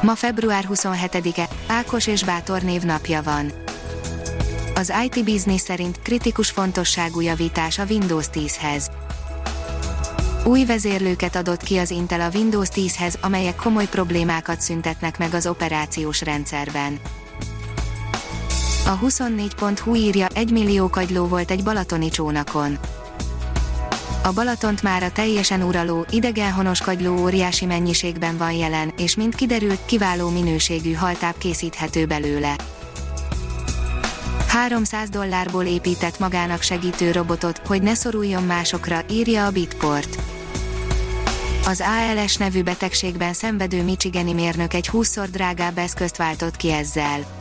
Ma február 27-e, Ákos és Bátor névnapja van. Az IT Business szerint kritikus fontosságú javítás a Windows 10-hez. Új vezérlőket adott ki az Intel a Windows 10-hez, amelyek komoly problémákat szüntetnek meg az operációs rendszerben. A 24.hu írja, 1 millió kagyló volt egy balatoni csónakon a Balatont már a teljesen uraló, idegenhonos kagyló óriási mennyiségben van jelen, és mint kiderült, kiváló minőségű haltáp készíthető belőle. 300 dollárból épített magának segítő robotot, hogy ne szoruljon másokra, írja a Bitport. Az ALS nevű betegségben szenvedő Michigani mérnök egy 20-szor drágább eszközt váltott ki ezzel.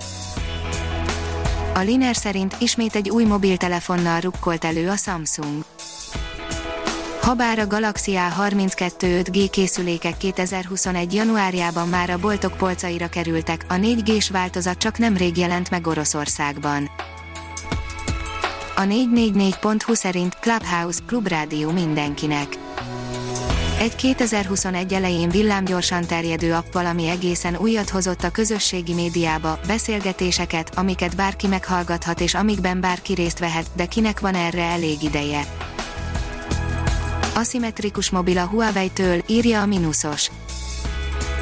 A Liner szerint ismét egy új mobiltelefonnal rukkolt elő a Samsung. Habár a Galaxy A32 5G készülékek 2021. januárjában már a boltok polcaira kerültek, a 4G-s változat csak nemrég jelent meg Oroszországban. A 444.hu szerint Clubhouse klubrádió mindenkinek. Egy 2021 elején villámgyorsan terjedő app valami egészen újat hozott a közösségi médiába, beszélgetéseket, amiket bárki meghallgathat és amikben bárki részt vehet, de kinek van erre elég ideje aszimmetrikus mobil a Huawei-től, írja a Minusos.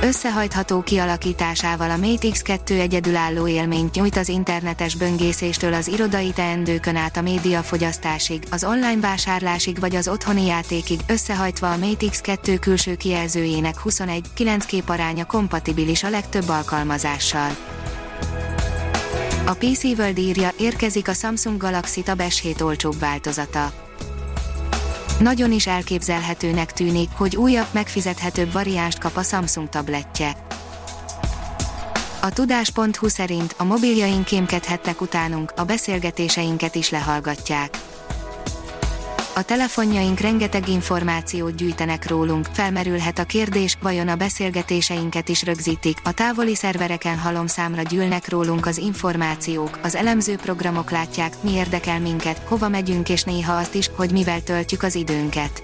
Összehajtható kialakításával a Mate X2 egyedülálló élményt nyújt az internetes böngészéstől az irodai teendőkön át a médiafogyasztásig, az online vásárlásig vagy az otthoni játékig, összehajtva a Mate X2 külső kijelzőjének 21-9 képaránya kompatibilis a legtöbb alkalmazással. A PC World írja, érkezik a Samsung Galaxy Tab S7 olcsóbb változata nagyon is elképzelhetőnek tűnik, hogy újabb, megfizethetőbb variánst kap a Samsung tabletje. A tudás.hu szerint a mobiljaink kémkedhetnek utánunk, a beszélgetéseinket is lehallgatják. A telefonjaink rengeteg információt gyűjtenek rólunk, felmerülhet a kérdés, vajon a beszélgetéseinket is rögzítik, a távoli szervereken halomszámra gyűlnek rólunk az információk, az elemző programok látják, mi érdekel minket, hova megyünk és néha azt is, hogy mivel töltjük az időnket.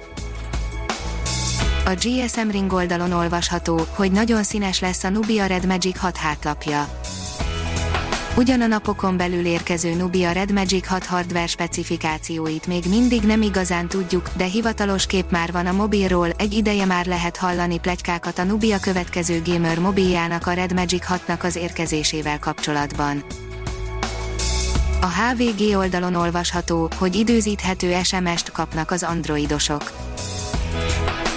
A GSM Ring oldalon olvasható, hogy nagyon színes lesz a Nubia Red Magic 6 hátlapja Ugyan a napokon belül érkező Nubia Red Magic 6 hardware specifikációit még mindig nem igazán tudjuk, de hivatalos kép már van a mobilról, egy ideje már lehet hallani plegykákat a Nubia következő gamer mobiljának a Red Magic 6-nak az érkezésével kapcsolatban. A HVG oldalon olvasható, hogy időzíthető SMS-t kapnak az androidosok.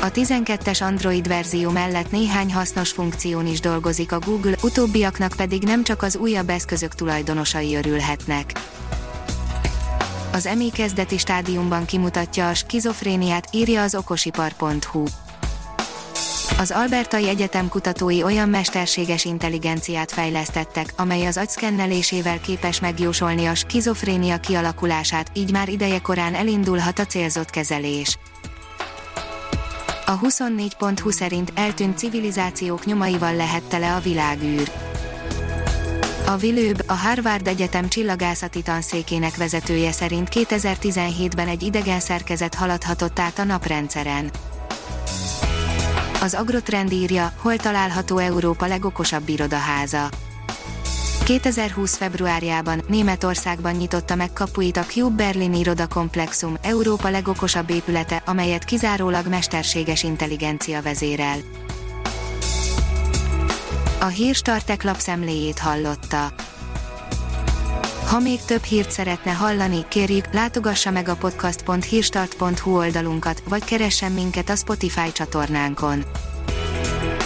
A 12-es Android verzió mellett néhány hasznos funkción is dolgozik a Google, utóbbiaknak pedig nem csak az újabb eszközök tulajdonosai örülhetnek. Az EMI kezdeti stádiumban kimutatja a skizofréniát, írja az okosipar.hu. Az Albertai Egyetem kutatói olyan mesterséges intelligenciát fejlesztettek, amely az agyszkennelésével képes megjósolni a skizofrénia kialakulását, így már ideje korán elindulhat a célzott kezelés. A 24.20 szerint eltűnt civilizációk nyomaival lehet tele a világűr. A Vilőb, a Harvard Egyetem csillagászati tanszékének vezetője szerint 2017-ben egy idegen szerkezet haladhatott át a naprendszeren. Az Agrotrend írja, hol található Európa legokosabb irodaháza. 2020. februárjában Németországban nyitotta meg kapuit a Cube Berlin irodakomplexum, Európa legokosabb épülete, amelyet kizárólag mesterséges intelligencia vezérel. A Hírstartek lapszemléjét hallotta. Ha még több hírt szeretne hallani, kérjük, látogassa meg a podcast.hírstart.hu oldalunkat, vagy keressen minket a Spotify csatornánkon